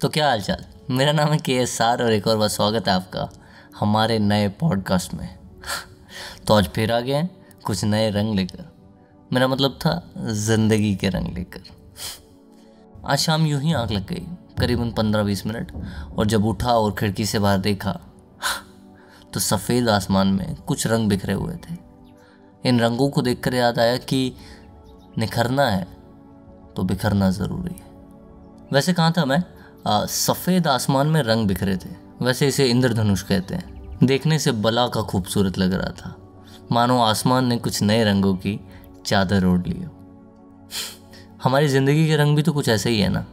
तो क्या हाल चाल मेरा नाम है के एस सार और एक और बार स्वागत है आपका हमारे नए पॉडकास्ट में। तो आज फिर आ गए हैं कुछ नए रंग लेकर। मेरा मतलब था ज़िंदगी के रंग लेकर। आज शाम यूँ ही आँख लग गई, करीबन पंद्रह बीस मिनट, और जब उठा और खिड़की से बाहर देखा तो सफ़ेद आसमान में कुछ रंग बिखरे हुए थे। इन रंगों को देखकर याद आया कि निखरना है तो बिखरना ज़रूरी है। वैसे कहाँ था मैं? सफ़ेद आसमान में रंग बिखरे थे। वैसे इसे इंद्रधनुष कहते हैं। देखने से बला का खूबसूरत लग रहा था। मानो आसमान ने कुछ नए रंगों की चादर ओढ़ ली हो। हमारी ज़िंदगी के रंग भी तो कुछ ऐसे ही है ना।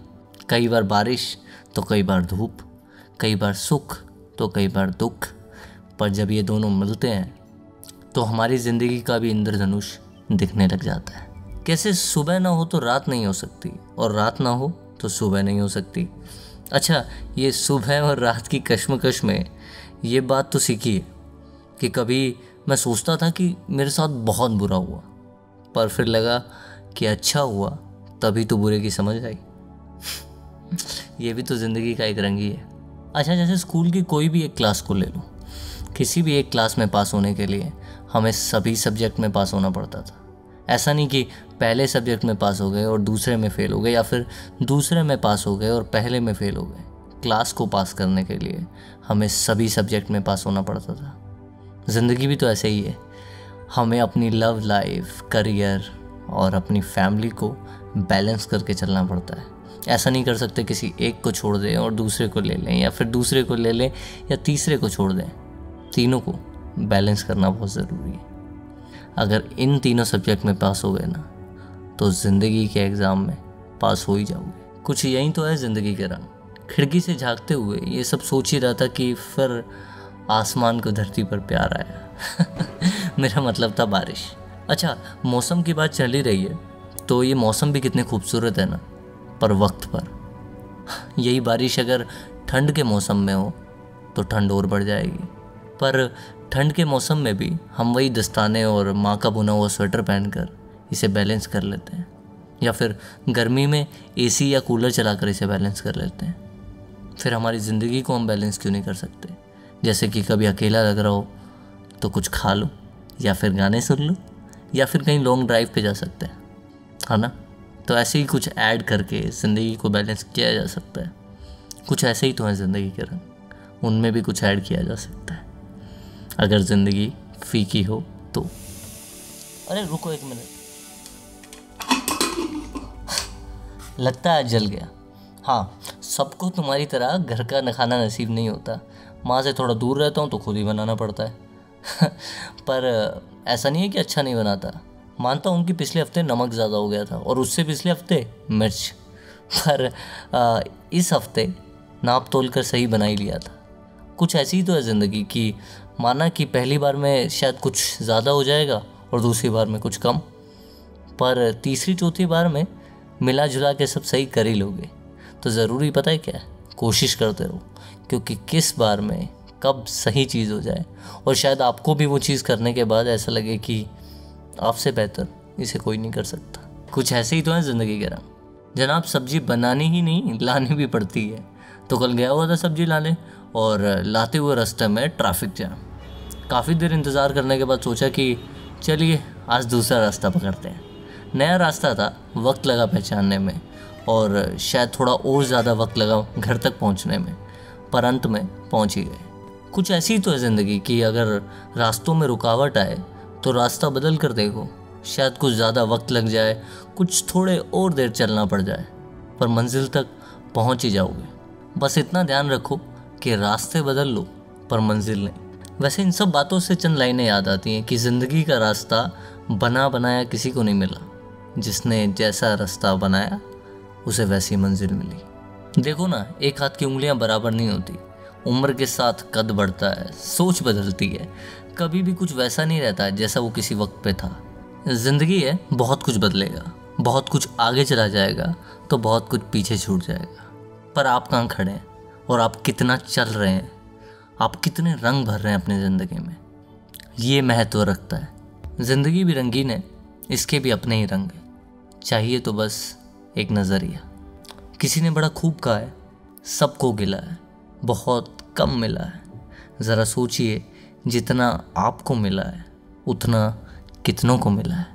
कई बार बारिश तो कई बार धूप। कई बार सुख तो कई बार दुख। पर जब ये दोनों मिलते हैं तो हमारी ज़िंदगी का भी इंद्रधनुष दिखने लग जाता है। कैसे सुबह ना हो तो रात नहीं हो सकती, और रात ना हो तो सुबह नहीं हो सकती। अच्छा ये सुबह और रात की कश्मकश में ये बात तो सीखी है कि कभी मैं सोचता था कि मेरे साथ बहुत बुरा हुआ, पर फिर लगा कि अच्छा हुआ, तभी तो बुरे की समझ आई। ये भी तो ज़िंदगी का एक रंग ही है। अच्छा जैसे स्कूल की कोई भी एक क्लास को ले लो, किसी भी एक क्लास में पास होने के लिए हमें सभी सब्जेक्ट में पास होना पड़ता था। ऐसा नहीं कि पहले सब्जेक्ट में पास हो गए और दूसरे में फ़ेल हो गए या फिर दूसरे में पास हो गए और पहले में फ़ेल हो गए। क्लास को पास करने के लिए हमें सभी सब्जेक्ट में पास होना पड़ता था। ज़िंदगी भी तो ऐसे ही है। हमें अपनी लव लाइफ करियर और अपनी फैमिली को बैलेंस करके चलना पड़ता है। ऐसा नहीं कर सकते किसी एक को छोड़ दें और दूसरे को ले लें या फिर दूसरे को ले लें या तीसरे को छोड़ दें। तीनों को बैलेंस करना बहुत ज़रूरी है। अगर इन तीनों सब्जेक्ट में पास हो गए ना तो ज़िंदगी के एग्ज़ाम में पास हो ही जाओगे कुछ यही तो है ज़िंदगी के रंग। खिड़की से झांकते हुए ये सब सोच ही रहा था कि फिर आसमान को धरती पर प्यार आया। मेरा मतलब था बारिश। अच्छा मौसम की बात चल ही रही है तो ये मौसम भी कितने खूबसूरत है ना, पर वक्त पर। यही बारिश अगर ठंड के मौसम में हो तो ठंड और बढ़ जाएगी। पर ठंड के मौसम में भी हम वही दस्ताने और माँ का बुना हुआ स्वेटर पहनकर इसे बैलेंस कर लेते हैं। या फिर गर्मी में एसी या कूलर चलाकर इसे बैलेंस कर लेते हैं। फिर हमारी ज़िंदगी को हम बैलेंस क्यों नहीं कर सकते? जैसे कि कभी अकेला लग रहा हो तो कुछ खा लो, या फिर गाने सुन लो, या फिर कहीं लॉन्ग ड्राइव पे जा सकते हैं। है ना? तो ऐसे ही कुछ ऐड करके ज़िंदगी को बैलेंस किया जा सकता है। कुछ ऐसे ही तो हैं ज़िंदगी के रंग। उनमें भी कुछ ऐड किया जा सकता है। अगर ज़िंदगी फीकी हो तो। अरे, रुको एक मिनट लगता है जल गया। हाँ सबको तुम्हारी तरह घर का खाना नसीब नहीं होता। माँ से थोड़ा दूर रहता हूँ तो खुद ही बनाना पड़ता है। पर ऐसा नहीं है कि अच्छा नहीं बनाता। मानता हूँ कि पिछले हफ़्ते नमक ज़्यादा हो गया था और उससे पिछले हफ़्ते मिर्च। पर आ, इस हफ़्ते नाप तोल कर सही बना ही लिया था। कुछ ऐसी ही तो है ज़िंदगी कि माना कि पहली बार में शायद कुछ ज़्यादा हो जाएगा और दूसरी बार में कुछ कम। पर तीसरी चौथी बार में मिला जुला के सब सही कर ही लोगे। तो ज़रूरी पता है क्या? कोशिश करते रहो, क्योंकि किस बार में कब सही चीज़ हो जाए, और शायद आपको भी वो चीज़ करने के बाद ऐसा लगे कि आपसे बेहतर इसे कोई नहीं कर सकता। कुछ ऐसे ही तो है ज़िंदगी के रंग। जनाब, सब्ज़ी बनानी ही नहीं, लानी भी पड़ती है। तो कल गया हुआ था सब्ज़ी लाने, और लाते हुए रास्ते में ट्रैफ़िक जाम। काफ़ी देर इंतज़ार करने के बाद सोचा कि चलिए, आज दूसरा रास्ता पकड़ते हैं। नया रास्ता था वक्त लगा पहचानने में और शायद थोड़ा और ज़्यादा वक्त लगा घर तक पहुँचने में, पर अंत में पहुँच ही गए। कुछ ऐसी तो है ज़िंदगी कि अगर रास्तों में रुकावट आए तो रास्ता बदल कर देखो। शायद कुछ ज़्यादा वक्त लग जाए, कुछ थोड़े और देर चलना पड़ जाए, पर मंजिल तक पहुँच ही जाओगे। बस इतना ध्यान रखो कि रास्ते बदल लो, पर मंजिल नहीं। वैसे इन सब बातों से चंद लाइनें याद आती हैं कि ज़िंदगी का रास्ता बना बनाया किसी को नहीं मिला। जिसने जैसा रास्ता बनाया, उसे वैसी मंजिल मिली। देखो ना, एक हाथ की उंगलियाँ बराबर नहीं होती। उम्र के साथ कद बढ़ता है, सोच बदलती है। कभी भी कुछ वैसा नहीं रहता जैसा वो किसी वक्त पे था। ज़िंदगी है, बहुत कुछ बदलेगा। बहुत कुछ आगे चला जाएगा तो बहुत कुछ पीछे छूट जाएगा। पर आप कहाँ खड़े हैं? और आप कितना चल रहे हैं? आप कितने रंग भर रहे हैं अपनी ज़िंदगी में? ये महत्व रखता है। ज़िंदगी भी रंगीन है, इसके भी अपने ही रंग हैं। चाहिए तो बस एक नज़रिया। किसी ने बड़ा खूब कहा है, सबको गिला है, बहुत कम मिला है। ज़रा सोचिए, जितना आपको मिला है, उतना कितनों को मिला है।